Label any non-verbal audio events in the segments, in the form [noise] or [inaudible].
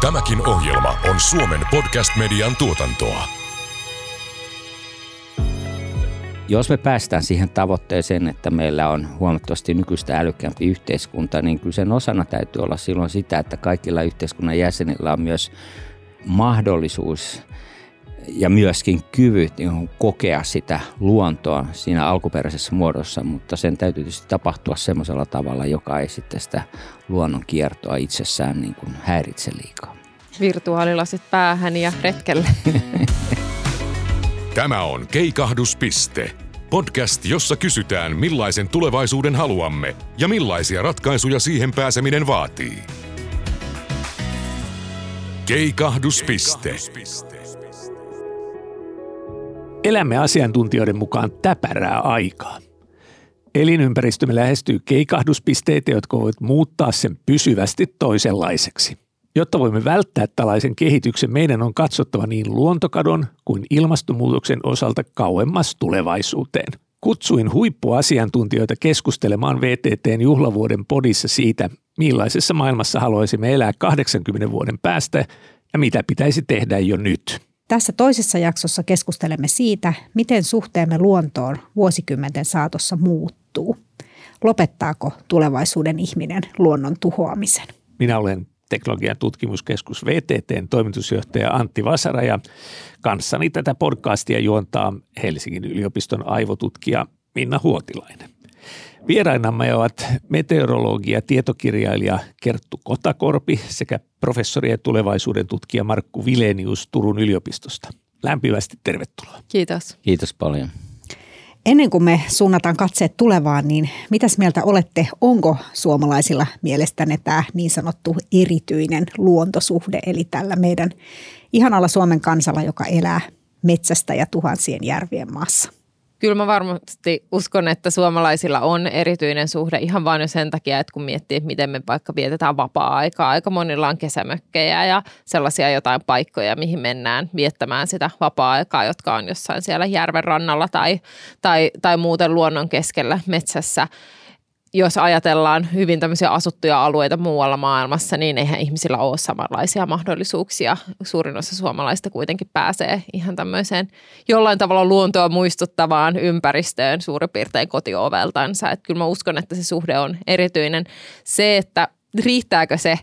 Tämäkin ohjelma on Suomen podcast-median tuotantoa. Jos me päästään siihen tavoitteeseen, että meillä on huomattavasti nykyistä älykkäämpi yhteiskunta, niin kyllä sen osana täytyy olla silloin sitä, että kaikilla yhteiskunnan jäsenillä on myös mahdollisuus ja myöskin kyvyt niin kokea sitä luontoa siinä alkuperäisessä muodossa, mutta sen täytyy tietysti tapahtua semmoisella tavalla, joka ei sitten sitä luonnon kiertoa itsessään niin kuin häiritse liikaa. Virtuaalilasit päähän ja retkelle. [laughs] Tämä on Keikahduspiste. Podcast, jossa kysytään millaisen tulevaisuuden haluamme ja millaisia ratkaisuja siihen pääseminen vaatii. Keikahduspiste. Elämme asiantuntijoiden mukaan täpärää aikaa. Elinympäristömme lähestyy keikahduspisteitä, jotka voivat muuttaa sen pysyvästi toisenlaiseksi. Jotta voimme välttää tällaisen kehityksen, meidän on katsottava niin luontokadon kuin ilmastonmuutoksen osalta kauemmas tulevaisuuteen. Kutsuin huippuasiantuntijoita keskustelemaan VTTn juhlavuoden podissa siitä, millaisessa maailmassa haluaisimme elää 80 vuoden päästä ja mitä pitäisi tehdä jo nyt. Tässä toisessa jaksossa keskustelemme siitä, miten suhteemme luontoon vuosikymmenten saatossa muuttuu. Lopettaako tulevaisuuden ihminen luonnon tuhoamisen? Minä olen teknologian tutkimuskeskus VTTn toimitusjohtaja Antti Vasara ja kanssani tätä podcastia juontaa Helsingin yliopiston aivotutkija Minna Huotilainen. Vierainamme ovat meteorologi ja tietokirjailija Kerttu Kotakorpi sekä professori ja tulevaisuuden tutkija Markku Vilenius Turun yliopistosta. Lämpimästi tervetuloa. Kiitos. Kiitos paljon. Ennen kuin me suunnataan katseet tulevaan, niin mitäs mieltä olette, onko suomalaisilla mielestänne tämä niin sanottu erityinen luontosuhde, eli tällä meidän ihanalla Suomen kansalla, joka elää metsästä ja tuhansien järvien maassa? Kyllä mä varmasti uskon, että suomalaisilla on erityinen suhde ihan vain jo sen takia, että kun miettii, että miten me vaikka vietetään vapaa-aikaa. Aika monilla on kesämökkejä ja sellaisia jotain paikkoja, mihin mennään viettämään sitä vapaa-aikaa, jotka on jossain siellä järven rannalla tai, tai, tai muuten luonnon keskellä metsässä jos ajatellaan hyvin tämmöisiä asuttuja alueita muualla maailmassa, niin eihän ihmisillä ole samanlaisia mahdollisuuksia. Suurin osa suomalaista kuitenkin pääsee ihan tämmöiseen jollain tavalla luontoa muistuttavaan ympäristöön suurin piirtein kotioveltansa. Että kyllä mä uskon, että se suhde on erityinen. Se, että riittääkö se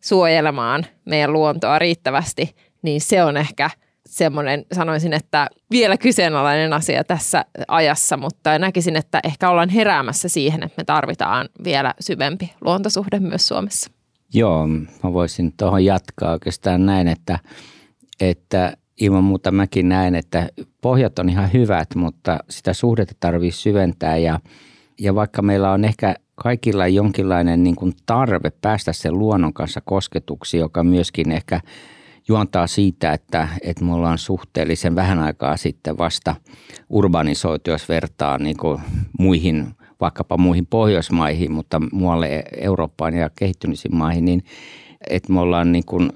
suojelemaan meidän luontoa riittävästi, niin se on ehkä – semmoinen, sanoisin, että vielä kyseenalainen asia tässä ajassa, mutta näkisin, että ehkä ollaan heräämässä siihen, että me tarvitaan vielä syvempi luontosuhde myös Suomessa. Joo, mä voisin tuohon jatkaa oikeastaan näin, että, että ilman muuta mäkin näen, että pohjat on ihan hyvät, mutta sitä suhdetta tarvii syventää ja, ja vaikka meillä on ehkä kaikilla jonkinlainen niin kuin tarve päästä sen luonnon kanssa kosketuksi, joka myöskin ehkä – juontaa siitä, että, että me ollaan suhteellisen vähän aikaa sitten vasta urbanisoitu, jos vertaa niin muihin, vaikkapa muihin Pohjoismaihin, mutta muualle Eurooppaan ja kehittyneisiin maihin, niin että me ollaan niin kuin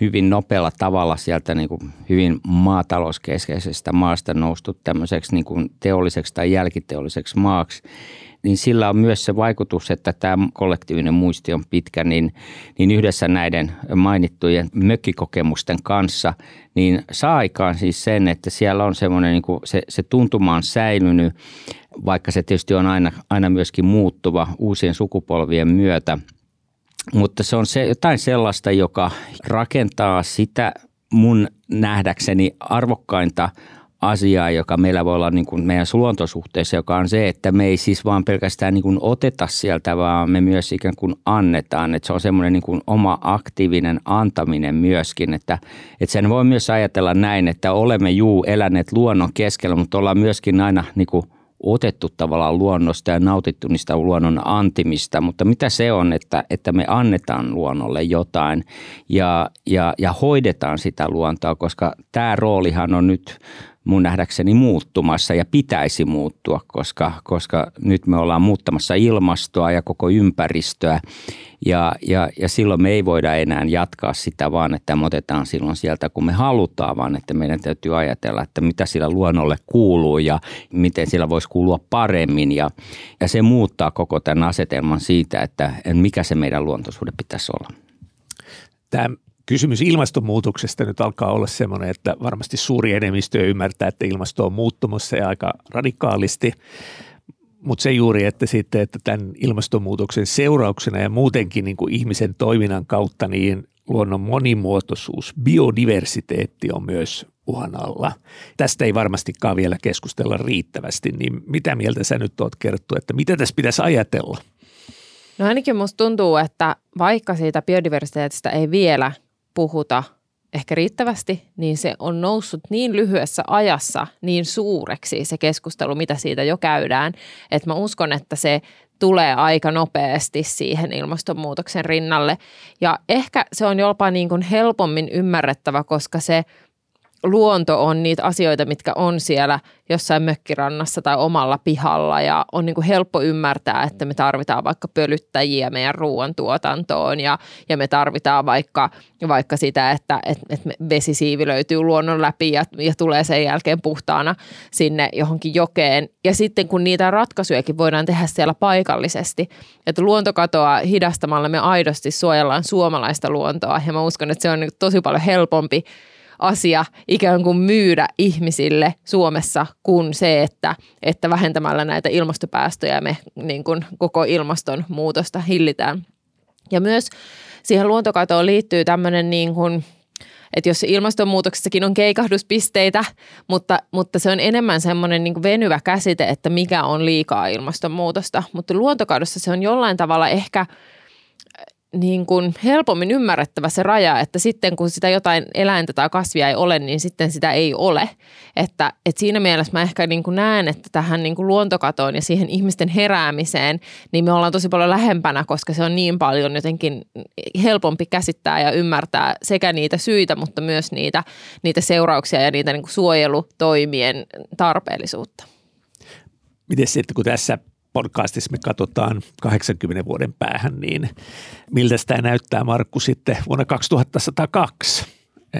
hyvin nopealla tavalla sieltä niin kuin hyvin maatalouskeskeisestä maasta noustu tämmöiseksi niin kuin teolliseksi tai jälkiteolliseksi maaksi – niin sillä on myös se vaikutus, että tämä kollektiivinen muisti on pitkä, niin, niin yhdessä näiden mainittujen mökkikokemusten kanssa, niin saa aikaan siis sen, että siellä on semmoinen, niin se, se tuntuma on säilynyt, vaikka se tietysti on aina, aina myöskin muuttuva uusien sukupolvien myötä. Mutta se on se, jotain sellaista, joka rakentaa sitä mun nähdäkseni arvokkainta – asiaa, joka meillä voi olla niin kuin meidän luontosuhteessa, joka on se, että me ei siis vaan pelkästään niin kuin oteta sieltä, vaan me myös ikään kuin annetaan. Että se on semmoinen niin kuin oma aktiivinen antaminen myöskin, että, että sen voi myös ajatella näin, että olemme juu eläneet luonnon keskellä, mutta ollaan myöskin aina niin kuin otettu tavallaan luonnosta ja nautittu niistä luonnon antimista, mutta mitä se on, että, että me annetaan luonnolle jotain ja, ja, ja hoidetaan sitä luontoa, koska tämä roolihan on nyt mun nähdäkseni muuttumassa ja pitäisi muuttua, koska, koska nyt me ollaan muuttamassa ilmastoa ja koko ympäristöä ja, ja, ja silloin me ei voida enää jatkaa sitä vaan, että me otetaan silloin sieltä kun me halutaan, vaan että meidän täytyy ajatella, että mitä sillä luonnolle kuuluu ja miten sillä voisi kuulua paremmin ja, ja se muuttaa koko tämän asetelman siitä, että mikä se meidän luontosuhde pitäisi olla. Tämä kysymys ilmastonmuutoksesta nyt alkaa olla sellainen, että varmasti suuri enemmistö ymmärtää, että ilmasto on muuttumassa ja aika radikaalisti. Mutta se juuri, että sitten, että tämän ilmastonmuutoksen seurauksena ja muutenkin niin kuin ihmisen toiminnan kautta, niin luonnon monimuotoisuus, biodiversiteetti on myös uhan alla. Tästä ei varmastikaan vielä keskustella riittävästi, niin mitä mieltä sä nyt oot kerttu, että mitä tässä pitäisi ajatella? No ainakin musta tuntuu, että vaikka siitä biodiversiteetistä ei vielä puhuta ehkä riittävästi, niin se on noussut niin lyhyessä ajassa niin suureksi se keskustelu, mitä siitä jo käydään, että mä uskon, että se tulee aika nopeasti siihen ilmastonmuutoksen rinnalle. Ja ehkä se on jopa niin kuin helpommin ymmärrettävä, koska se luonto on niitä asioita, mitkä on siellä jossain mökkirannassa tai omalla pihalla ja on niin kuin helppo ymmärtää, että me tarvitaan vaikka pölyttäjiä meidän ruoantuotantoon ja, ja me tarvitaan vaikka, vaikka sitä, että, että, että vesisiivi löytyy luonnon läpi ja, ja tulee sen jälkeen puhtaana sinne johonkin jokeen. Ja sitten kun niitä ratkaisujakin voidaan tehdä siellä paikallisesti, että luontokatoa hidastamalla me aidosti suojellaan suomalaista luontoa ja mä uskon, että se on niin tosi paljon helpompi asia ikään kuin myydä ihmisille Suomessa kuin se, että, että vähentämällä näitä ilmastopäästöjä me niin kuin koko ilmastonmuutosta hillitään. Ja myös siihen luontokatoon liittyy tämmöinen niin kuin, että jos ilmastonmuutoksessakin on keikahduspisteitä, mutta, mutta se on enemmän semmoinen niin venyvä käsite, että mikä on liikaa ilmastonmuutosta. Mutta luontokadossa se on jollain tavalla ehkä – niin kuin helpommin ymmärrettävä se raja, että sitten kun sitä jotain eläintä tai kasvia ei ole, niin sitten sitä ei ole. Että, että siinä mielessä mä ehkä niin kuin näen, että tähän niin kuin luontokatoon ja siihen ihmisten heräämiseen, niin me ollaan tosi paljon lähempänä, koska se on niin paljon jotenkin helpompi käsittää ja ymmärtää sekä niitä syitä, mutta myös niitä, niitä seurauksia ja niitä niin kuin suojelutoimien tarpeellisuutta. Miten sitten, kun tässä podcastissa me katsotaan 80 vuoden päähän, niin miltä tämä näyttää Markku sitten vuonna 2102,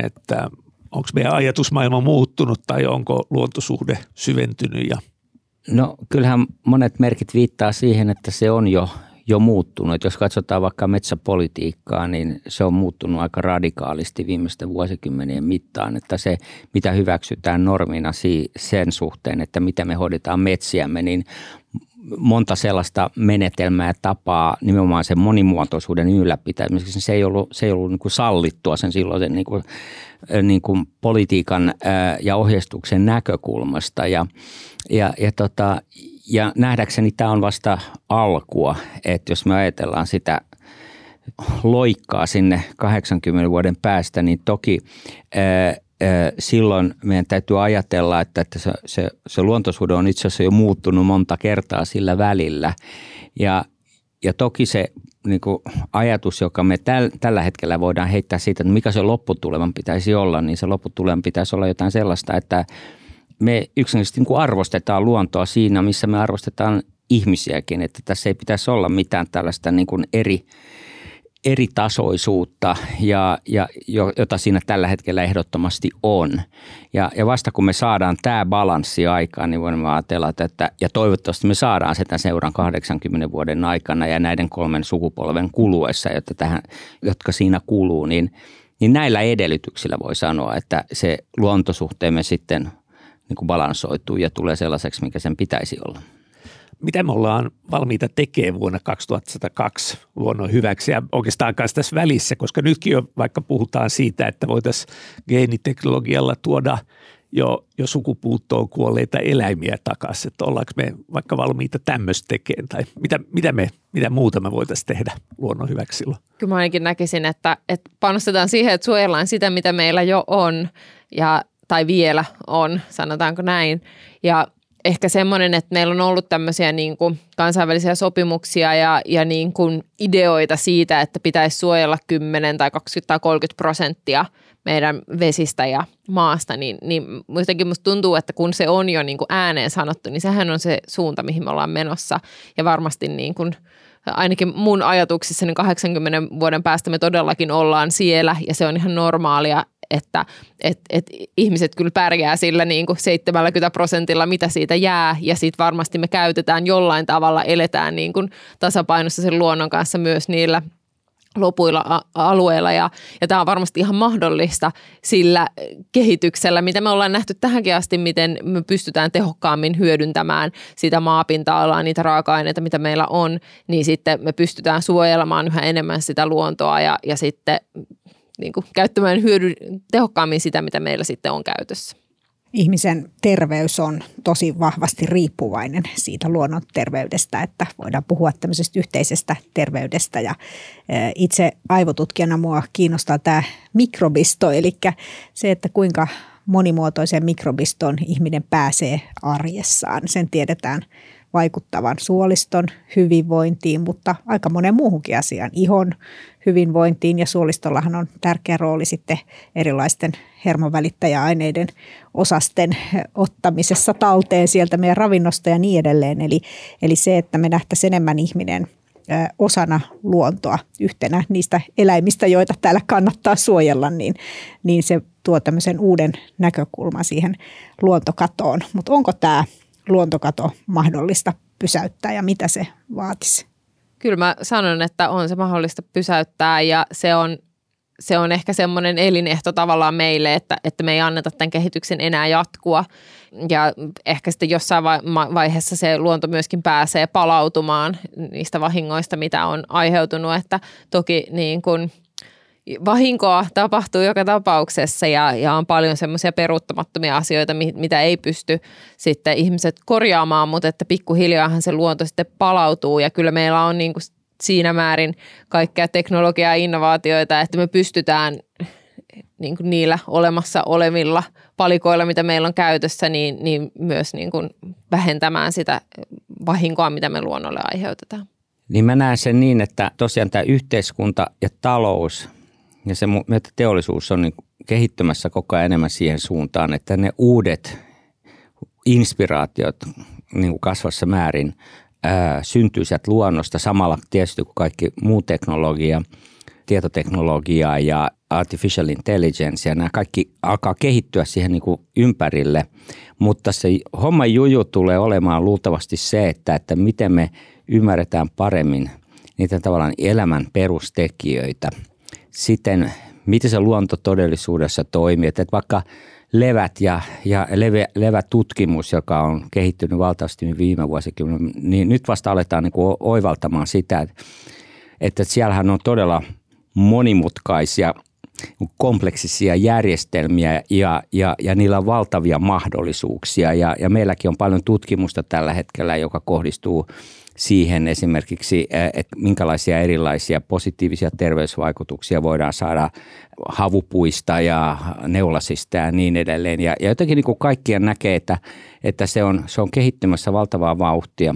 että onko meidän ajatusmaailma muuttunut tai onko luontosuhde syventynyt ja No kyllähän monet merkit viittaa siihen, että se on jo, jo muuttunut. Jos katsotaan vaikka metsäpolitiikkaa, niin se on muuttunut aika radikaalisti viimeisten vuosikymmenien mittaan. Että se, mitä hyväksytään normina sen suhteen, että miten me hoidetaan metsiämme, niin monta sellaista menetelmää ja tapaa nimenomaan sen monimuotoisuuden ylläpitämiseksi. Se ei ollut, se ei ollut niin kuin sallittua sen silloisen niin kuin, niin kuin politiikan ja ohjeistuksen näkökulmasta. Ja, ja, ja, tota, ja nähdäkseni tämä on vasta alkua, että jos me ajatellaan sitä loikkaa sinne 80 vuoden päästä, niin toki silloin meidän täytyy ajatella, että, että se, se, se luontosuhde on itse asiassa jo muuttunut monta kertaa sillä välillä. Ja, ja toki se niin kuin ajatus, joka me täl, tällä hetkellä voidaan heittää siitä, että mikä se lopputuleman pitäisi olla, niin se lopputuleman pitäisi olla jotain sellaista, että me yksinkertaisesti niin arvostetaan luontoa siinä, missä me arvostetaan ihmisiäkin, että tässä ei pitäisi olla mitään tällaista niin kuin eri – eri tasoisuutta, ja, ja, jota siinä tällä hetkellä ehdottomasti on. Ja, ja vasta kun me saadaan tämä balanssi aikaan, niin voimme ajatella, että ja toivottavasti me saadaan sitä seuran 80 vuoden aikana ja näiden kolmen sukupolven kuluessa, jotta tähän, jotka siinä kuluu, niin, niin näillä edellytyksillä voi sanoa, että se luontosuhteemme sitten niin kuin balansoituu ja tulee sellaiseksi, mikä sen pitäisi olla mitä me ollaan valmiita tekemään vuonna 2102 luonnon hyväksi ja oikeastaan kanssa tässä välissä, koska nytkin jo vaikka puhutaan siitä, että voitaisiin geeniteknologialla tuoda jo, jo sukupuuttoon kuolleita eläimiä takaisin, että ollaanko me vaikka valmiita tämmöistä tekemään tai mitä, mitä, me, mitä muuta me voitaisiin tehdä luonnon hyväksi silloin? Kyllä mä ainakin näkisin, että, että panostetaan siihen, että suojellaan sitä, mitä meillä jo on ja tai vielä on, sanotaanko näin. Ja ehkä semmoinen, että meillä on ollut tämmöisiä niin kuin kansainvälisiä sopimuksia ja, ja niin kuin ideoita siitä, että pitäisi suojella 10 tai 20 tai 30 prosenttia meidän vesistä ja maasta, niin, niin jotenkin musta tuntuu, että kun se on jo niin kuin ääneen sanottu, niin sehän on se suunta, mihin me ollaan menossa. Ja varmasti niin kuin, ainakin mun ajatuksissa niin 80 vuoden päästä me todellakin ollaan siellä ja se on ihan normaalia, että et, et ihmiset kyllä pärjää sillä niin kuin 70 prosentilla, mitä siitä jää. Ja sitten varmasti me käytetään jollain tavalla, eletään niin kuin tasapainossa sen luonnon kanssa myös niillä lopuilla alueilla. Ja, ja tämä on varmasti ihan mahdollista sillä kehityksellä, mitä me ollaan nähty tähänkin asti, miten me pystytään tehokkaammin hyödyntämään sitä maapinta-alaa, niitä raaka-aineita, mitä meillä on, niin sitten me pystytään suojelemaan yhä enemmän sitä luontoa ja, ja sitten niin kuin, käyttämään hyödy, tehokkaammin sitä, mitä meillä sitten on käytössä ihmisen terveys on tosi vahvasti riippuvainen siitä luonnon terveydestä, että voidaan puhua tämmöisestä yhteisestä terveydestä. Ja itse aivotutkijana mua kiinnostaa tämä mikrobisto, eli se, että kuinka monimuotoiseen mikrobiston ihminen pääsee arjessaan. Sen tiedetään vaikuttavan suoliston hyvinvointiin, mutta aika monen muuhunkin asiaan, ihon hyvinvointiin ja suolistollahan on tärkeä rooli sitten erilaisten hermovälittäjäaineiden osasten ottamisessa talteen sieltä meidän ravinnosta ja niin edelleen. Eli, eli se, että me nähtäisiin enemmän ihminen osana luontoa yhtenä niistä eläimistä, joita täällä kannattaa suojella, niin, niin se tuo tämmöisen uuden näkökulman siihen luontokatoon. Mutta onko tämä luontokato mahdollista pysäyttää ja mitä se vaatisi? Kyllä mä sanon, että on se mahdollista pysäyttää ja se on, se on ehkä semmoinen elinehto tavallaan meille, että, että me ei anneta tämän kehityksen enää jatkua. Ja ehkä sitten jossain vaiheessa se luonto myöskin pääsee palautumaan niistä vahingoista, mitä on aiheutunut. Että toki niin kuin – vahinkoa tapahtuu joka tapauksessa ja, ja on paljon semmoisia peruuttamattomia asioita, mitä ei pysty sitten ihmiset korjaamaan, mutta että pikkuhiljaahan se luonto sitten palautuu ja kyllä meillä on niin kuin siinä määrin kaikkea teknologiaa ja innovaatioita, että me pystytään niin kuin niillä olemassa olevilla palikoilla, mitä meillä on käytössä, niin, niin myös niin kuin vähentämään sitä vahinkoa, mitä me luonnolle aiheutetaan. Niin mä näen sen niin, että tosiaan tämä yhteiskunta ja talous – ja se että teollisuus on niin kehittymässä koko ajan enemmän siihen suuntaan, että ne uudet inspiraatiot niin kuin kasvassa määrin ää, syntyy sieltä luonnosta samalla tietysti kuin kaikki muu teknologia, tietoteknologia ja artificial intelligence ja nämä kaikki alkaa kehittyä siihen niin kuin ympärille, mutta se homma juju tulee olemaan luultavasti se, että, että miten me ymmärretään paremmin niitä tavallaan elämän perustekijöitä – siten, miten se luonto todellisuudessa toimii. Että vaikka levät ja, ja leve, levätutkimus, joka on kehittynyt valtavasti viime vuosikymmenen, niin nyt vasta aletaan niin kuin oivaltamaan sitä, että, että siellähän on todella monimutkaisia kompleksisia järjestelmiä ja, ja, ja niillä on valtavia mahdollisuuksia. Ja, ja meilläkin on paljon tutkimusta tällä hetkellä, joka kohdistuu siihen esimerkiksi, että minkälaisia erilaisia positiivisia terveysvaikutuksia voidaan saada havupuista ja neulasista ja niin edelleen. Ja, jotenkin niin kuin kaikkia näkee, että, että se, on, se on kehittymässä valtavaa vauhtia.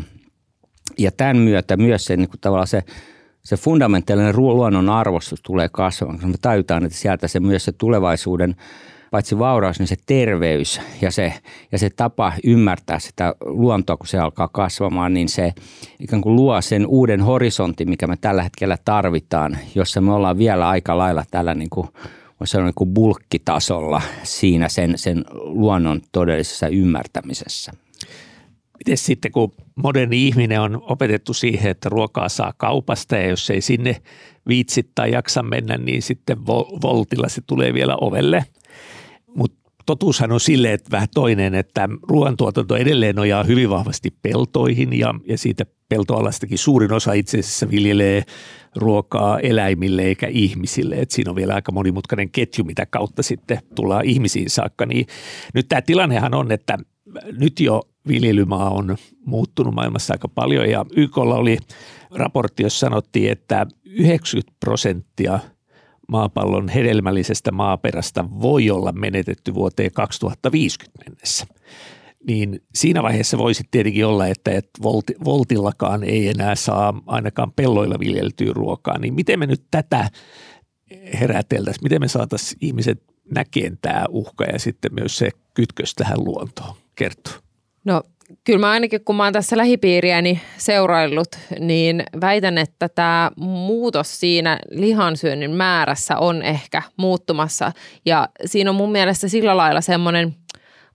Ja tämän myötä myös se, niin kuin tavallaan se, se fundamentaalinen luonnon arvostus tulee kasvamaan. Me tajutaan, että sieltä se myös se tulevaisuuden – paitsi vauraus, niin se terveys ja se, ja se tapa ymmärtää sitä luontoa, kun se alkaa kasvamaan, niin se ikään kuin luo sen uuden horisontin, mikä me tällä hetkellä tarvitaan, jossa me ollaan vielä aika lailla tällä niin kuin, sanoa niin kuin bulkkitasolla siinä sen, sen luonnon todellisessa ymmärtämisessä. Miten sitten, kun moderni ihminen on opetettu siihen, että ruokaa saa kaupasta ja jos ei sinne viitsi tai jaksa mennä, niin sitten voltilla se tulee vielä ovelle – mutta totuushan on sille, että vähän toinen, että ruoantuotanto edelleen nojaa hyvin vahvasti peltoihin ja, ja siitä peltoalastakin suurin osa itse asiassa viljelee ruokaa eläimille eikä ihmisille. Et siinä on vielä aika monimutkainen ketju, mitä kautta sitten tullaan ihmisiin saakka. Niin nyt tämä tilannehan on, että nyt jo viljelymaa on muuttunut maailmassa aika paljon ja YKlla oli raportti, jossa sanottiin, että 90 prosenttia – maapallon hedelmällisestä maaperästä voi olla menetetty vuoteen 2050 mennessä. Niin siinä vaiheessa voisi tietenkin olla, että, että voltillakaan ei enää saa ainakaan pelloilla viljeltyä ruokaa. Niin miten me nyt tätä heräteltäisiin, miten me saataisiin ihmiset näkeen tämä uhka ja sitten myös se kytkös tähän luontoon? Kertoo. No kyllä mä ainakin kun mä oon tässä lähipiiriäni seuraillut, niin väitän, että tämä muutos siinä lihansyönnin määrässä on ehkä muuttumassa. Ja siinä on mun mielestä sillä lailla semmoinen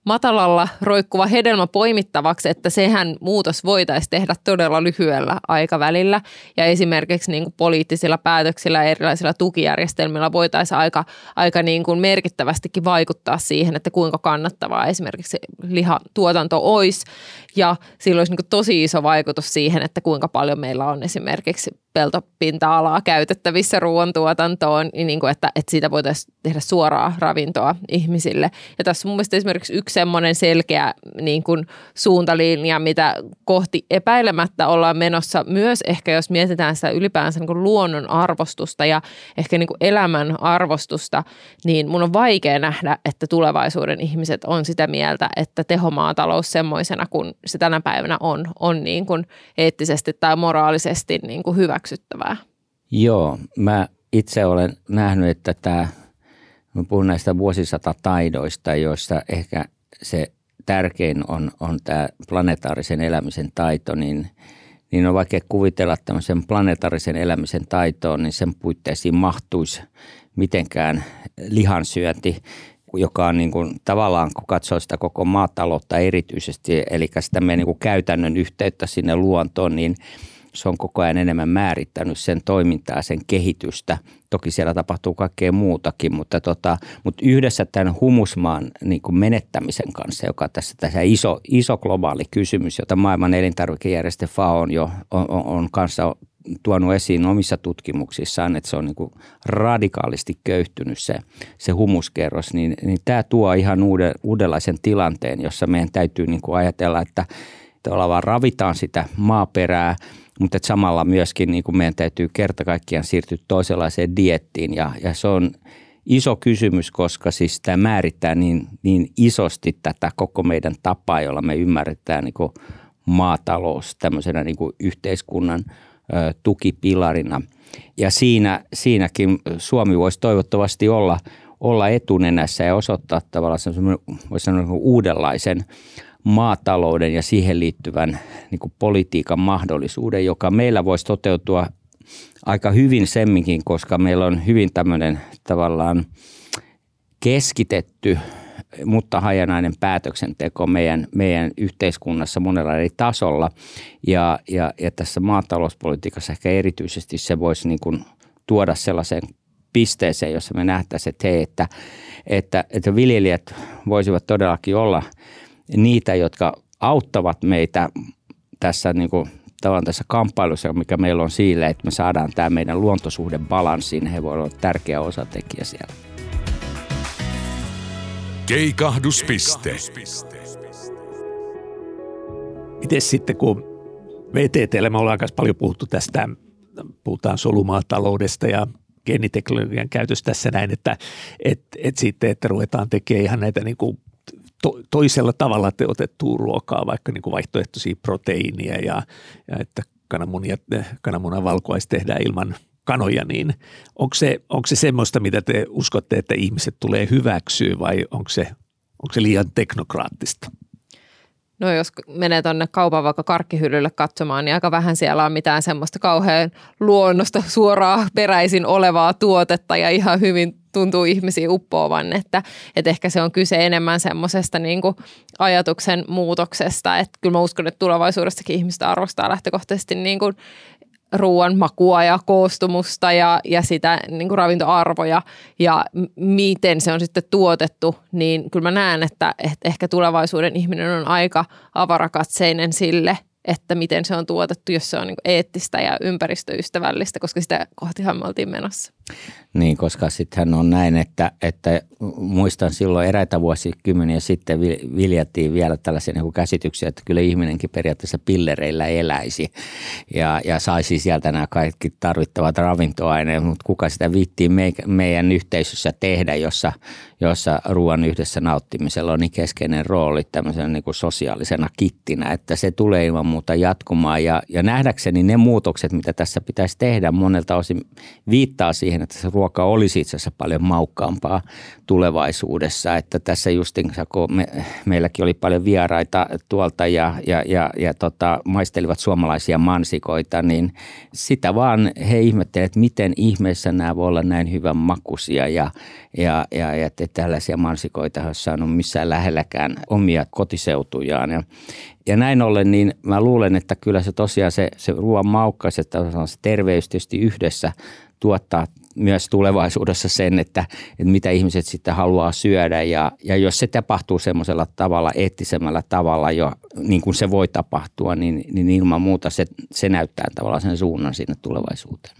matalalla roikkuva hedelmä poimittavaksi, että sehän muutos voitaisiin tehdä todella lyhyellä aikavälillä. Ja esimerkiksi niin kuin poliittisilla päätöksillä ja erilaisilla tukijärjestelmillä voitaisiin aika, aika niin kuin merkittävästikin vaikuttaa siihen, että kuinka kannattavaa esimerkiksi lihatuotanto olisi. Ja sillä olisi niin kuin tosi iso vaikutus siihen, että kuinka paljon meillä on esimerkiksi peltopinta-alaa käytettävissä ruoantuotantoon, niin, kuin, että, että siitä voitaisiin tehdä suoraa ravintoa ihmisille. Ja tässä on mun mielestä esimerkiksi yksi semmoinen selkeä niin kuin suuntalinja, mitä kohti epäilemättä ollaan menossa myös ehkä, jos mietitään sitä ylipäänsä niin kuin luonnon arvostusta ja ehkä niin kuin elämän arvostusta, niin mun on vaikea nähdä, että tulevaisuuden ihmiset on sitä mieltä, että tehomaatalous semmoisena kuin se tänä päivänä on, on niin kuin eettisesti tai moraalisesti niin kuin hyväksyttävää. Joo, mä itse olen nähnyt, että tämä, mä puhun näistä vuosisatataidoista, joista ehkä se tärkein on, on tämä planetaarisen elämisen taito, niin, niin on vaikea kuvitella tämmöisen planetaarisen elämisen taitoon, niin sen puitteisiin mahtuisi mitenkään lihansyönti, joka on niin kuin, tavallaan, kun katsoo sitä koko maataloutta erityisesti, eli sitä meidän niin kuin käytännön yhteyttä sinne luontoon, niin – se on koko ajan enemmän määrittänyt sen toimintaa, sen kehitystä. Toki siellä tapahtuu kaikkea muutakin, mutta, tota, mutta yhdessä tämän humusmaan niin kuin menettämisen kanssa, joka tässä, tässä iso, iso globaali kysymys, jota maailman elintarvikejärjestö FAO on jo on, on, on kanssa tuonut esiin omissa tutkimuksissaan, että se on niin kuin radikaalisti köyhtynyt se, se humuskerros, niin, niin tämä tuo ihan uuden, uudenlaisen tilanteen, jossa meidän täytyy niin kuin ajatella, että tavallaan ravitaan sitä maaperää – mutta samalla myöskin niin kuin meidän täytyy kerta kaikkiaan siirtyä toisenlaiseen diettiin ja, ja se on iso kysymys, koska siis tämä määrittää niin, niin isosti tätä koko meidän tapaa, jolla me ymmärretään niin kuin maatalous tämmöisenä niin kuin yhteiskunnan ö, tukipilarina. Ja siinä, siinäkin Suomi voisi toivottavasti olla, olla etunenässä ja osoittaa tavallaan voisi sanoa uudenlaisen maatalouden ja siihen liittyvän niin politiikan mahdollisuuden, joka meillä voisi toteutua aika hyvin semminkin, koska meillä on hyvin tämmöinen tavallaan keskitetty, mutta hajanainen päätöksenteko meidän, meidän yhteiskunnassa monella eri tasolla. Ja, ja, ja tässä maatalouspolitiikassa ehkä erityisesti se voisi niin kuin tuoda sellaisen pisteeseen, jossa me nähtäisiin, että, että, että, että viljelijät voisivat todellakin olla – niitä, jotka auttavat meitä tässä niin kuin, tavallaan tässä kamppailussa, mikä meillä on sille, että me saadaan tämä meidän luontosuhde balanssiin. He voivat olla tärkeä osatekijä siellä. Keikahduspiste. Miten sitten, kun VTTllä me ollaan aika paljon puhuttu tästä, puhutaan solumaataloudesta ja geeniteknologian käytöstä tässä näin, että et, et sitten, että ruvetaan tekemään ihan näitä niin kuin to, toisella tavalla teotettua ruokaa, vaikka niin kuin vaihtoehtoisia proteiineja ja, ja että kananmunia, kananmunan valkuais tehdään ilman kanoja, niin onko se, onko se semmoista, mitä te uskotte, että ihmiset tulee hyväksyä vai onko se, onko se liian teknokraattista? No jos menee tuonne kaupan vaikka karkkihyllylle katsomaan, niin aika vähän siellä on mitään semmoista kauhean luonnosta suoraa peräisin olevaa tuotetta ja ihan hyvin tuntuu ihmisiä uppoavan, että, että ehkä se on kyse enemmän semmoisesta niin ajatuksen muutoksesta, että kyllä mä uskon, että tulevaisuudessakin ihmistä arvostaa lähtökohtaisesti niin kuin ruoan makua ja koostumusta ja, ja sitä niin kuin ravintoarvoja ja miten se on sitten tuotettu, niin kyllä mä näen, että, että ehkä tulevaisuuden ihminen on aika avarakatseinen sille – että miten se on tuotettu, jos se on niin eettistä ja ympäristöystävällistä, koska sitä kohtihan me oltiin menossa. Niin, koska sittenhän on näin, että, että muistan silloin eräitä vuosikymmeniä sitten viljattiin vielä tällaisia niin käsityksiä, että kyllä ihminenkin periaatteessa pillereillä eläisi ja, ja saisi sieltä nämä kaikki tarvittavat ravintoaineet, mutta kuka sitä viittii me, meidän yhteisössä tehdä, jossa, jossa ruoan yhdessä nauttimisella on niin keskeinen rooli tämmöisenä niin kuin sosiaalisena kittinä, että se tulee ilman muuta jatkumaan. Ja, ja nähdäkseni ne muutokset, mitä tässä pitäisi tehdä monelta osin viittaa siihen, siihen, että se ruoka olisi itse asiassa paljon maukkaampaa tulevaisuudessa. Että tässä justin, kun me, meilläkin oli paljon vieraita tuolta ja, ja, ja, ja tota, maistelivat suomalaisia mansikoita, niin sitä vaan he ihmettelevät, että miten ihmeessä nämä voi olla näin hyvän makuisia ja, ja, ja, että tällaisia mansikoita ei saanut missään lähelläkään omia kotiseutujaan. Ja, ja näin ollen, niin mä luulen, että kyllä se tosiaan se, se ruoan maukkaus, että se terveys tietysti yhdessä tuottaa myös tulevaisuudessa sen, että, että mitä ihmiset sitten haluaa syödä. Ja, ja jos se tapahtuu semmoisella tavalla, eettisemmällä tavalla jo, niin kuin se voi tapahtua, niin, niin ilman muuta se, se näyttää tavallaan sen suunnan sinne tulevaisuuteen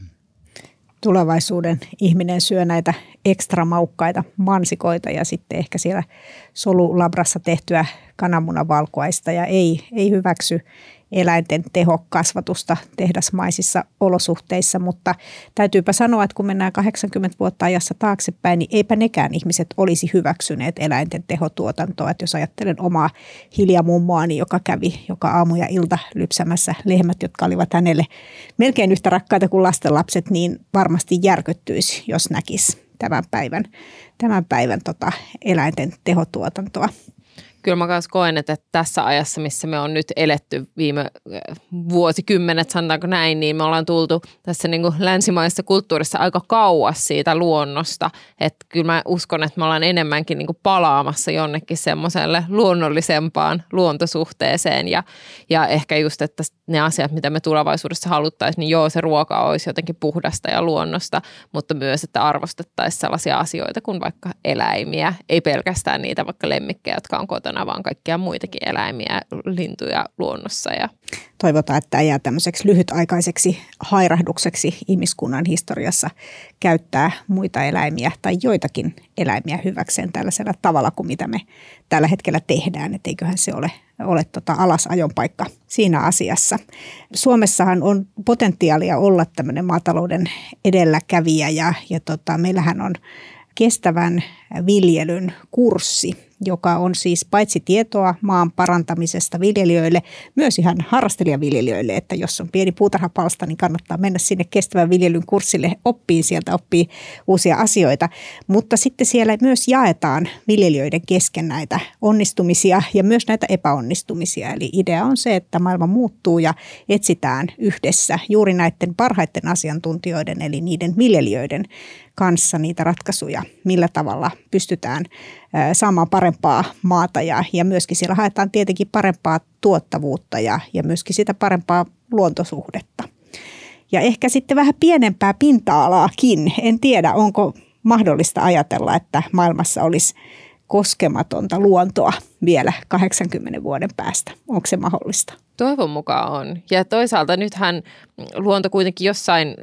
tulevaisuuden ihminen syö näitä ekstra maukkaita mansikoita ja sitten ehkä siellä solulabrassa tehtyä kananmunavalkuaista ja ei, ei hyväksy eläinten tehokasvatusta tehdasmaisissa olosuhteissa, mutta täytyypä sanoa, että kun mennään 80 vuotta ajassa taaksepäin, niin eipä nekään ihmiset olisi hyväksyneet eläinten tehotuotantoa. Että jos ajattelen omaa hiljamummoani, joka kävi joka aamu ja ilta lypsämässä lehmät, jotka olivat hänelle melkein yhtä rakkaita kuin lastenlapset, niin varmasti järkyttyisi, jos näkisi tämän päivän, tämän päivän tota, eläinten tehotuotantoa kyllä mä myös koen, että tässä ajassa, missä me on nyt eletty viime äh, vuosikymmenet, sanotaanko näin, niin me ollaan tultu tässä niin kuin länsimaisessa kulttuurissa aika kauas siitä luonnosta. Että kyllä mä uskon, että me ollaan enemmänkin niin kuin palaamassa jonnekin semmoiselle luonnollisempaan luontosuhteeseen. Ja, ja ehkä just, että ne asiat, mitä me tulevaisuudessa haluttaisiin, niin joo, se ruoka olisi jotenkin puhdasta ja luonnosta, mutta myös, että arvostettaisiin sellaisia asioita kuin vaikka eläimiä, ei pelkästään niitä vaikka lemmikkejä, jotka on kotona luontona, vaan kaikkia muitakin eläimiä, lintuja luonnossa. Ja... Toivotaan, että ei jää tämmöiseksi lyhytaikaiseksi hairahdukseksi ihmiskunnan historiassa käyttää muita eläimiä tai joitakin eläimiä hyväkseen tällaisella tavalla kuin mitä me tällä hetkellä tehdään. Että eiköhän se ole, ole tota alasajon paikka siinä asiassa. Suomessahan on potentiaalia olla tämmöinen maatalouden edelläkävijä ja, ja tota, meillähän on kestävän viljelyn kurssi, joka on siis paitsi tietoa maan parantamisesta viljelijöille, myös ihan harrastelijaviljelijöille, että jos on pieni puutarhapalsta, niin kannattaa mennä sinne kestävän viljelyn kurssille oppiin, sieltä oppii uusia asioita. Mutta sitten siellä myös jaetaan viljelijöiden kesken näitä onnistumisia ja myös näitä epäonnistumisia. Eli idea on se, että maailma muuttuu ja etsitään yhdessä juuri näiden parhaiten asiantuntijoiden, eli niiden viljelijöiden kanssa niitä ratkaisuja, millä tavalla pystytään saamaan parempaa maata ja, ja myöskin siellä haetaan tietenkin parempaa tuottavuutta ja, ja myöskin sitä parempaa luontosuhdetta. Ja ehkä sitten vähän pienempää pinta-alaakin. En tiedä, onko mahdollista ajatella, että maailmassa olisi koskematonta luontoa vielä 80 vuoden päästä. Onko se mahdollista? Toivon mukaan on. Ja toisaalta nythän luonto kuitenkin jossain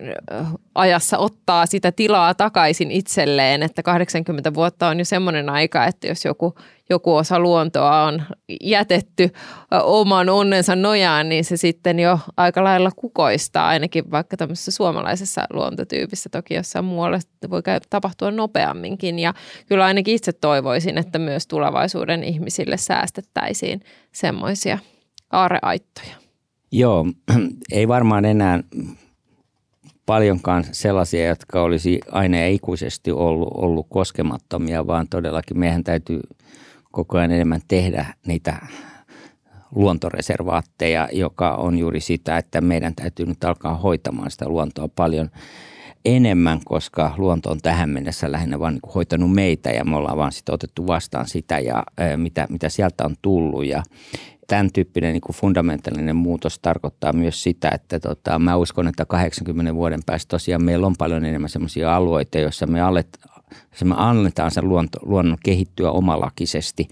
ajassa ottaa sitä tilaa takaisin itselleen, että 80 vuotta on jo semmoinen aika, että jos joku, joku osa luontoa on jätetty oman onnensa nojaan, niin se sitten jo aika lailla kukoistaa, ainakin vaikka tämmöisessä suomalaisessa luontotyypissä. Toki jossain muualla voi tapahtua nopeamminkin ja kyllä ainakin itse toivoisin, että myös tulevaisuuden ihmisille säästettäisiin semmoisia – aareaittoja? Joo, [clears throat] ei varmaan enää paljonkaan sellaisia, jotka olisi aina ikuisesti ollut, ollut koskemattomia, vaan todellakin meidän täytyy koko ajan enemmän tehdä niitä luontoreservaatteja, joka on juuri sitä, että meidän täytyy nyt alkaa hoitamaan sitä luontoa paljon enemmän, koska luonto on tähän mennessä lähinnä vain niin hoitanut meitä ja me ollaan vaan sitten otettu vastaan sitä ja mitä, mitä sieltä on tullut. Ja, tämän tyyppinen niin kuin fundamentaalinen muutos tarkoittaa myös sitä, että tota, mä uskon, että 80 vuoden päästä tosiaan meillä on paljon enemmän sellaisia alueita, joissa me, alet, joissa me annetaan sen luonto, luonnon kehittyä omalakisesti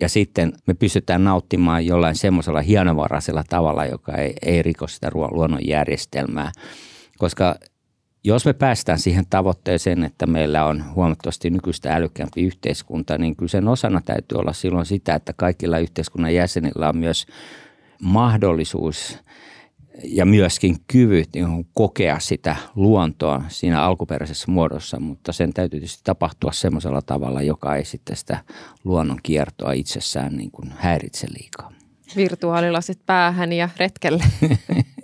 ja sitten me pystytään nauttimaan jollain semmoisella hienovaraisella tavalla, joka ei, ei riko sitä luonnon järjestelmää. Koska jos me päästään siihen tavoitteeseen, että meillä on huomattavasti nykyistä älykkäämpi yhteiskunta, niin kyllä sen osana täytyy olla silloin sitä, että kaikilla yhteiskunnan jäsenillä on myös mahdollisuus ja myöskin kyvyt niin kokea sitä luontoa siinä alkuperäisessä muodossa, mutta sen täytyy tietysti tapahtua semmoisella tavalla, joka ei sitten sitä luonnon kiertoa itsessään niin kuin häiritse liikaa. Virtuaalilasit päähän ja retkelle. [laughs]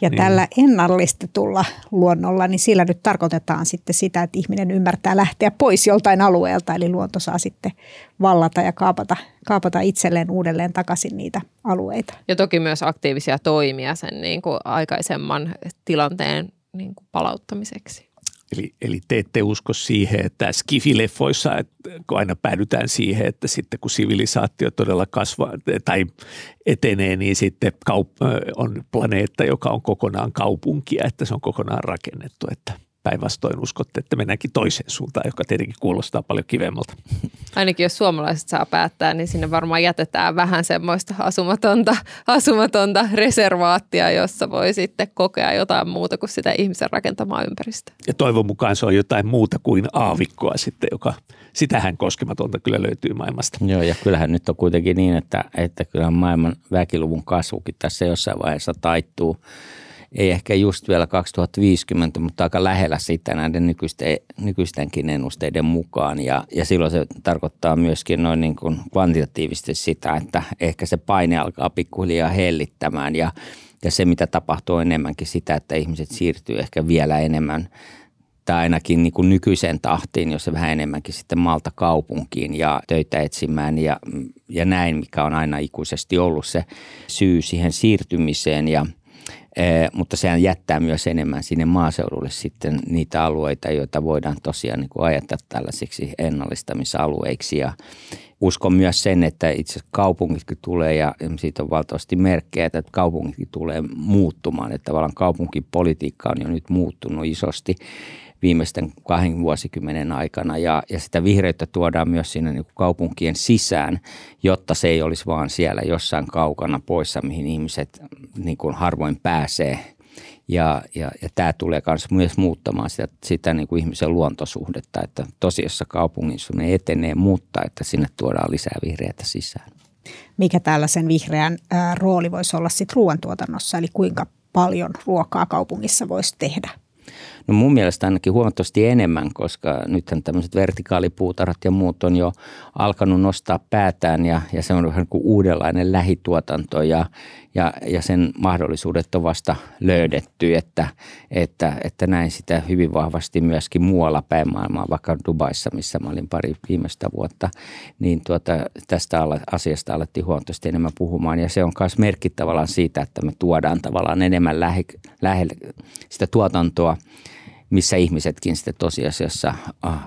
Ja niin. tällä ennallistetulla luonnolla, niin sillä nyt tarkoitetaan sitten sitä, että ihminen ymmärtää lähteä pois joltain alueelta, eli luonto saa sitten vallata ja kaapata, kaapata itselleen uudelleen takaisin niitä alueita. Ja toki myös aktiivisia toimia sen niin kuin aikaisemman tilanteen niin kuin palauttamiseksi. Eli, eli te ette usko siihen, että skifileffoissa, että kun aina päädytään siihen, että sitten kun sivilisaatio todella kasvaa tai etenee, niin sitten kaup- on planeetta, joka on kokonaan kaupunkia, että se on kokonaan rakennettu, että – päinvastoin uskotte, että mennäänkin toiseen suuntaan, joka tietenkin kuulostaa paljon kivemmalta. Ainakin jos suomalaiset saa päättää, niin sinne varmaan jätetään vähän semmoista asumatonta, asumatonta reservaattia, jossa voi sitten kokea jotain muuta kuin sitä ihmisen rakentamaa ympäristöä. Ja toivon mukaan se on jotain muuta kuin aavikkoa sitten, joka sitähän koskematonta kyllä löytyy maailmasta. Joo, ja kyllähän nyt on kuitenkin niin, että, että kyllähän maailman väkiluvun kasvukin tässä jossain vaiheessa taittuu – ei ehkä just vielä 2050, mutta aika lähellä sitä näiden nykyisten, nykyistenkin ennusteiden mukaan. Ja, ja silloin se tarkoittaa myöskin noin niin kuin kvantitatiivisesti sitä, että ehkä se paine alkaa pikkuhiljaa hellittämään ja, ja se, mitä tapahtuu enemmänkin sitä, että ihmiset siirtyy ehkä vielä enemmän tai ainakin niin kuin nykyiseen tahtiin, jos se vähän enemmänkin sitten maalta kaupunkiin ja töitä etsimään ja, ja näin, mikä on aina ikuisesti ollut se syy siihen siirtymiseen ja – mutta sehän jättää myös enemmän sinne maaseudulle sitten niitä alueita, joita voidaan tosiaan niin kuin ajatella tällaisiksi ennallistamisalueiksi. Ja uskon myös sen, että itse kaupungitkin tulee ja siitä on valtavasti merkkejä, että kaupungitkin tulee muuttumaan. Että tavallaan kaupunkipolitiikka on jo nyt muuttunut isosti viimeisten kahden vuosikymmenen aikana ja, ja sitä vihreyttä tuodaan myös sinne niin kuin kaupunkien sisään, jotta se ei olisi vaan siellä jossain kaukana poissa, mihin ihmiset niin kuin harvoin pääsee. Ja, ja, ja tämä tulee myös muuttamaan sitä, sitä niin kuin ihmisen luontosuhdetta, että tosiassa kaupungissa ne etenee, mutta että sinne tuodaan lisää vihreätä sisään. Mikä tällaisen vihreän ää, rooli voisi olla sitten ruoantuotannossa, eli kuinka paljon ruokaa kaupungissa voisi tehdä? No mun mielestä ainakin huomattavasti enemmän, koska nythän tämmöiset vertikaalipuutarhat ja muut on jo alkanut nostaa päätään ja, ja se on vähän kuin uudenlainen lähituotanto ja, ja, ja sen mahdollisuudet on vasta löydetty, että, että, että näin sitä hyvin vahvasti myöskin muualla päin maailmaa, vaikka Dubaissa, missä mä olin pari viimeistä vuotta, niin tuota, tästä asiasta alettiin huomattavasti enemmän puhumaan. Ja se on myös merkki tavallaan siitä, että me tuodaan tavallaan enemmän lähe, lähelle sitä tuotantoa, missä ihmisetkin sitten tosiasiassa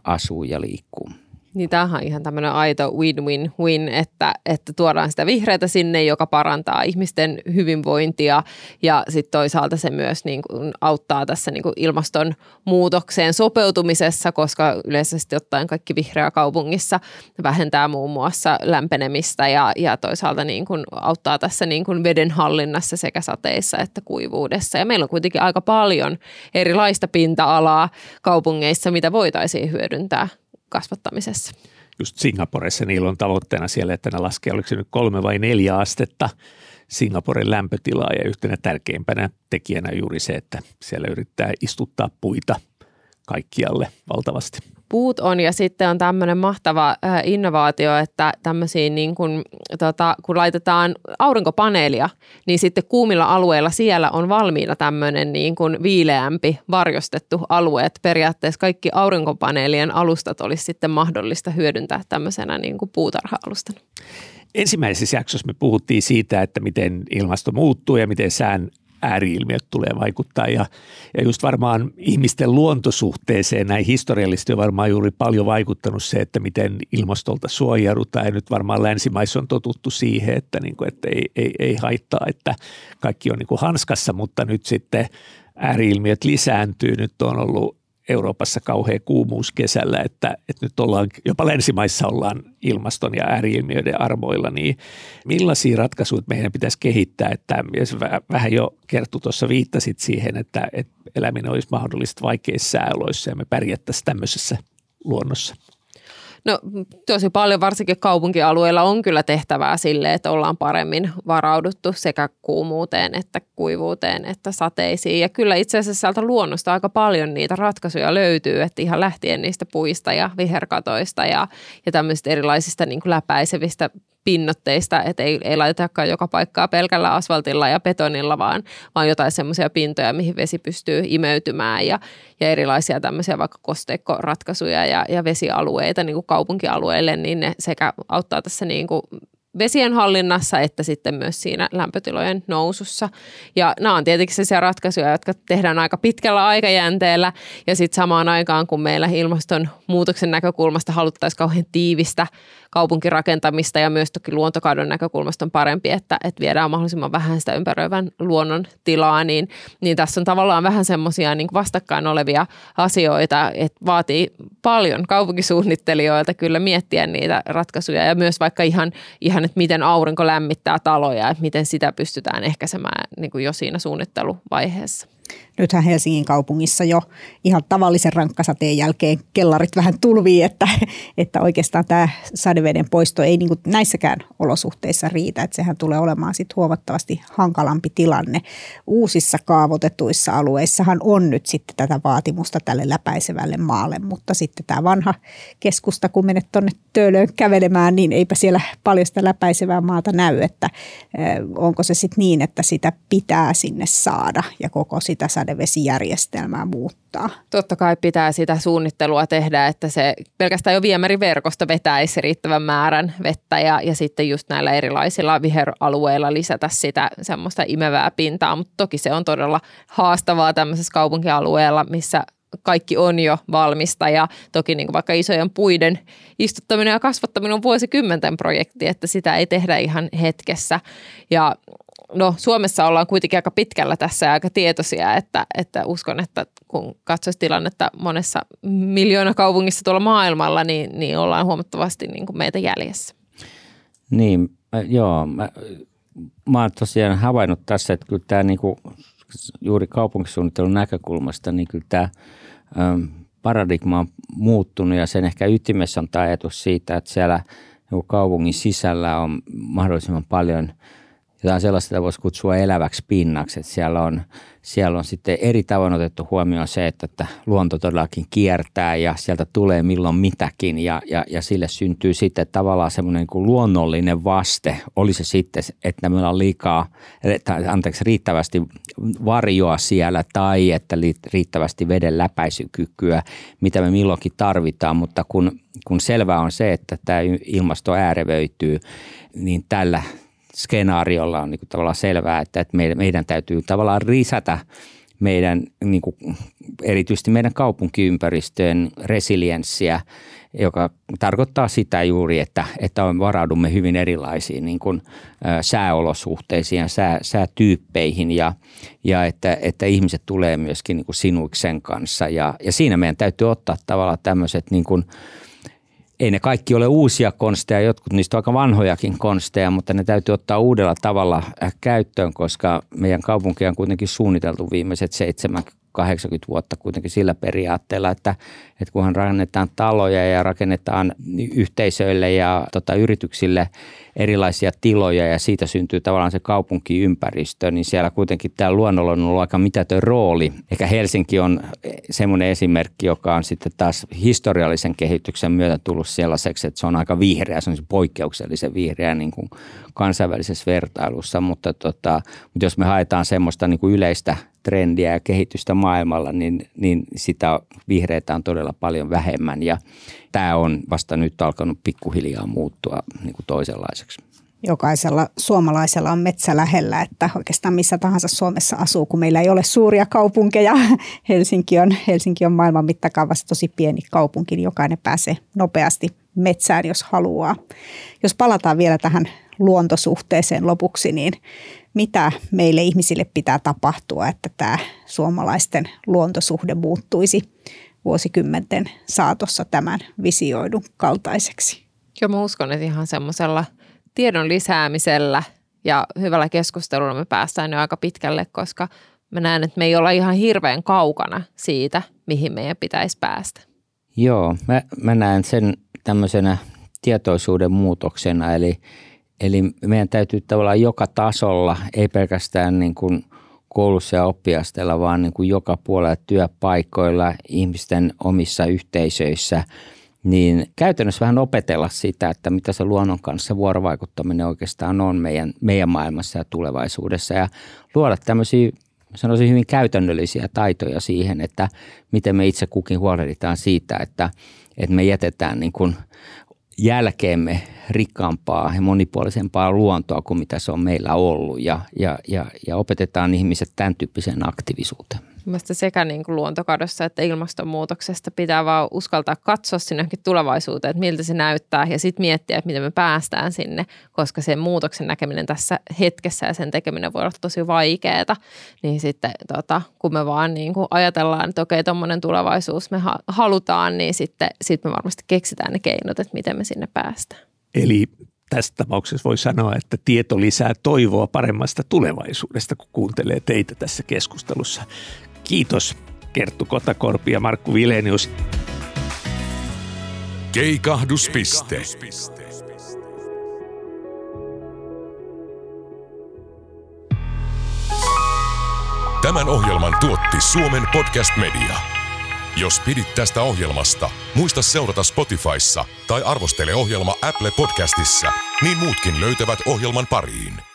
asuu ja liikkuu. Niin tämähän on ihan tämmöinen aito win-win-win, että, että tuodaan sitä vihreätä sinne, joka parantaa ihmisten hyvinvointia ja sitten toisaalta se myös niin kuin auttaa tässä niin kuin ilmastonmuutokseen sopeutumisessa, koska yleisesti ottaen kaikki vihreä kaupungissa vähentää muun muassa lämpenemistä ja, ja toisaalta niin kuin auttaa tässä niin kuin veden hallinnassa sekä sateissa että kuivuudessa. Ja meillä on kuitenkin aika paljon erilaista pinta-alaa kaupungeissa, mitä voitaisiin hyödyntää kasvattamisessa. Just Singaporessa niillä on tavoitteena siellä, että ne laskee, oliko se nyt kolme vai neljä astetta Singaporen lämpötilaa ja yhtenä tärkeimpänä tekijänä juuri se, että siellä yrittää istuttaa puita kaikkialle valtavasti puut on ja sitten on tämmöinen mahtava innovaatio, että tämmöisiin niin kun, tota, kun laitetaan aurinkopaneelia, niin sitten kuumilla alueilla siellä on valmiina tämmöinen niin kuin viileämpi varjostettu alue, että periaatteessa kaikki aurinkopaneelien alustat olisi sitten mahdollista hyödyntää tämmöisenä niin kuin puutarha-alustana. Ensimmäisessä jaksossa me puhuttiin siitä, että miten ilmasto muuttuu ja miten sään ääriilmiöt tulee vaikuttaa. Ja, ja just varmaan ihmisten luontosuhteeseen näin historiallisesti on varmaan juuri paljon vaikuttanut se, että miten ilmastolta suojaudutaan. Ja nyt varmaan länsimaissa on totuttu siihen, että, niin kuin, että ei, ei, ei haittaa, että kaikki on niin kuin hanskassa, mutta nyt sitten ääriilmiöt lisääntyy. Nyt on ollut Euroopassa kauhea kuumuus kesällä, että, että nyt ollaan, jopa länsimaissa ollaan ilmaston ja ääriilmiöiden armoilla, niin millaisia ratkaisuja meidän pitäisi kehittää, että vähän jo Kerttu tuossa viittasit siihen, että, että eläminen olisi mahdollista vaikeissa sääoloissa ja me pärjättäisiin tämmöisessä luonnossa. No tosi paljon varsinkin kaupunkialueilla on kyllä tehtävää sille, että ollaan paremmin varauduttu sekä kuumuuteen että kuivuuteen että sateisiin. Ja kyllä itse asiassa sieltä luonnosta aika paljon niitä ratkaisuja löytyy, että ihan lähtien niistä puista ja viherkatoista ja, ja tämmöisistä erilaisista niin kuin läpäisevistä pinnotteista, että ei, ei laitetakaan joka paikkaa pelkällä asfaltilla ja betonilla, vaan, vaan jotain semmoisia pintoja, mihin vesi pystyy imeytymään ja, ja erilaisia tämmöisiä vaikka kosteikkoratkaisuja ja, ja vesialueita niin kuin kaupunkialueille, niin ne sekä auttaa tässä niin kuin vesien hallinnassa että sitten myös siinä lämpötilojen nousussa. Ja nämä on tietenkin sellaisia ratkaisuja, jotka tehdään aika pitkällä aikajänteellä ja sitten samaan aikaan, kun meillä ilmastonmuutoksen näkökulmasta haluttaisiin kauhean tiivistä kaupunkirakentamista ja myös toki luontokadon näkökulmasta on parempi, että, että viedään mahdollisimman vähän sitä ympäröivän luonnon tilaa, niin, niin tässä on tavallaan vähän semmoisia niin vastakkain olevia asioita, että vaatii paljon kaupunkisuunnittelijoilta kyllä miettiä niitä ratkaisuja ja myös vaikka ihan, ihan että miten aurinko lämmittää taloja, että miten sitä pystytään ehkäisemään niin kuin jo siinä suunnitteluvaiheessa. Nythän Helsingin kaupungissa jo ihan tavallisen rankkasateen jälkeen kellarit vähän tulvii, että, että oikeastaan tämä sadeveden poisto ei niin näissäkään olosuhteissa riitä. Että sehän tulee olemaan sitten huomattavasti hankalampi tilanne. Uusissa kaavoitetuissa alueissahan on nyt sitten tätä vaatimusta tälle läpäisevälle maalle, mutta sitten tämä vanha keskusta, kun menet tuonne Töölöön kävelemään, niin eipä siellä paljon sitä läpäisevää maata näy, että onko se sitten niin, että sitä pitää sinne saada ja koko sitä sadevesijärjestelmää muuttaa. Totta kai pitää sitä suunnittelua tehdä, että se pelkästään jo viemäriverkosto vetäisi riittävän määrän vettä ja, ja sitten just näillä erilaisilla viheralueilla lisätä sitä semmoista imevää pintaa, mutta toki se on todella haastavaa tämmöisessä kaupunkialueella, missä kaikki on jo valmista ja toki niin kuin vaikka isojen puiden istuttaminen ja kasvattaminen on vuosikymmenten projekti, että sitä ei tehdä ihan hetkessä. Ja no Suomessa ollaan kuitenkin aika pitkällä tässä ja aika tietoisia, että, että uskon, että kun katsoisi tilannetta monessa miljoona kaupungissa tuolla maailmalla, niin, niin ollaan huomattavasti niin kuin meitä jäljessä. Niin, joo. Mä, mä oon tosiaan havainnut tässä, että kyllä tämä niin kuin, juuri kaupunkisuunnittelun näkökulmasta, niin kyllä tämä paradigma on muuttunut ja sen ehkä ytimessä on tämä ajatus siitä, että siellä niin kaupungin sisällä on mahdollisimman paljon – jotain sellaista, voisi kutsua eläväksi pinnaksi. Että siellä, on, siellä on sitten eri tavoin otettu huomioon se, että, että luonto todellakin kiertää ja sieltä tulee milloin mitäkin ja, ja, ja sille syntyy sitten tavallaan semmoinen niin kuin luonnollinen vaste. Oli se sitten, että meillä on liikaa, anteeksi, riittävästi varjoa siellä tai että riittävästi veden läpäisykykyä, mitä me milloinkin tarvitaan, mutta kun, kun selvää on se, että tämä ilmasto äärevöityy, niin tällä skenaariolla on niin tavallaan selvää, että, että meidän, meidän täytyy tavallaan lisätä meidän, niin kuin, erityisesti meidän kaupunkiympäristöjen resilienssiä, joka tarkoittaa sitä juuri, että, että varaudumme hyvin erilaisiin niin kuin, ä, sääolosuhteisiin ja sää, säätyyppeihin ja, ja että, että ihmiset tulee myöskin niin kuin kanssa. Ja, ja siinä meidän täytyy ottaa tavallaan tämmöiset niin kuin, ei ne kaikki ole uusia konsteja, jotkut niistä on aika vanhojakin konsteja, mutta ne täytyy ottaa uudella tavalla äh, käyttöön, koska meidän kaupunki on kuitenkin suunniteltu viimeiset 70-80 vuotta kuitenkin sillä periaatteella, että, että kunhan rakennetaan taloja ja rakennetaan yhteisöille ja tota, yrityksille – erilaisia tiloja ja siitä syntyy tavallaan se kaupunkiympäristö, niin siellä kuitenkin tämä luonnolla on ollut aika mitätön rooli. Ehkä Helsinki on semmoinen esimerkki, joka on sitten taas historiallisen kehityksen myötä tullut sellaiseksi, että se on aika vihreä, se on poikkeuksellisen vihreä niin kuin kansainvälisessä vertailussa, mutta, tota, mutta jos me haetaan semmoista niin kuin yleistä trendiä ja kehitystä maailmalla, niin, niin sitä vihreitä on todella paljon vähemmän ja tämä on vasta nyt alkanut pikkuhiljaa muuttua niin kuin toisenlaiseksi. Jokaisella suomalaisella on metsä lähellä, että oikeastaan missä tahansa Suomessa asuu, kun meillä ei ole suuria kaupunkeja. [laughs] Helsinki on, Helsinki on maailman mittakaavassa tosi pieni kaupunki, niin jokainen pääsee nopeasti metsään, jos haluaa. Jos palataan vielä tähän luontosuhteeseen lopuksi, niin mitä meille ihmisille pitää tapahtua, että tämä suomalaisten luontosuhde muuttuisi vuosikymmenten saatossa tämän visioidun kaltaiseksi? Joo, mä uskon, että ihan semmoisella tiedon lisäämisellä ja hyvällä keskustelulla me päästään jo aika pitkälle, koska mä näen, että me ei olla ihan hirveän kaukana siitä, mihin meidän pitäisi päästä. Joo, mä, mä näen sen tämmöisenä tietoisuuden muutoksena, eli, eli meidän täytyy tavallaan joka tasolla, ei pelkästään niin kuin koulussa ja oppiasteella, vaan niin kuin joka puolella työpaikoilla, ihmisten omissa yhteisöissä niin käytännössä vähän opetella sitä, että mitä se luonnon kanssa vuorovaikuttaminen oikeastaan on meidän, meidän maailmassa ja tulevaisuudessa. Ja luoda tämmöisiä sanoisin hyvin käytännöllisiä taitoja siihen, että miten me itse kukin huolehditaan siitä, että, että me jätetään niin kuin jälkeemme rikkaampaa ja monipuolisempaa luontoa kuin mitä se on meillä ollut ja, ja, ja, ja opetetaan ihmiset tämän tyyppiseen aktiivisuuteen. Mielestäni sekä niin kuin luontokadossa että ilmastonmuutoksesta pitää vaan uskaltaa katsoa sinne tulevaisuuteen, että miltä se näyttää ja sitten miettiä, että miten me päästään sinne, koska sen muutoksen näkeminen tässä hetkessä ja sen tekeminen voi olla tosi vaikeaa. Niin sitten tota, kun me vaan niin kuin ajatellaan, että okei, tuommoinen tulevaisuus me halutaan, niin sitten sit me varmasti keksitään ne keinot, että miten me sinne päästään. Eli tässä tapauksessa voi sanoa, että tieto lisää toivoa paremmasta tulevaisuudesta, kun kuuntelee teitä tässä keskustelussa. Kiitos Kerttu Kotakorpi ja Markku Vilenius. Keikahduspiste. Tämän ohjelman tuotti Suomen Podcast Media. Jos pidit tästä ohjelmasta, muista seurata Spotifyssa tai arvostele ohjelma Apple Podcastissa, niin muutkin löytävät ohjelman pariin.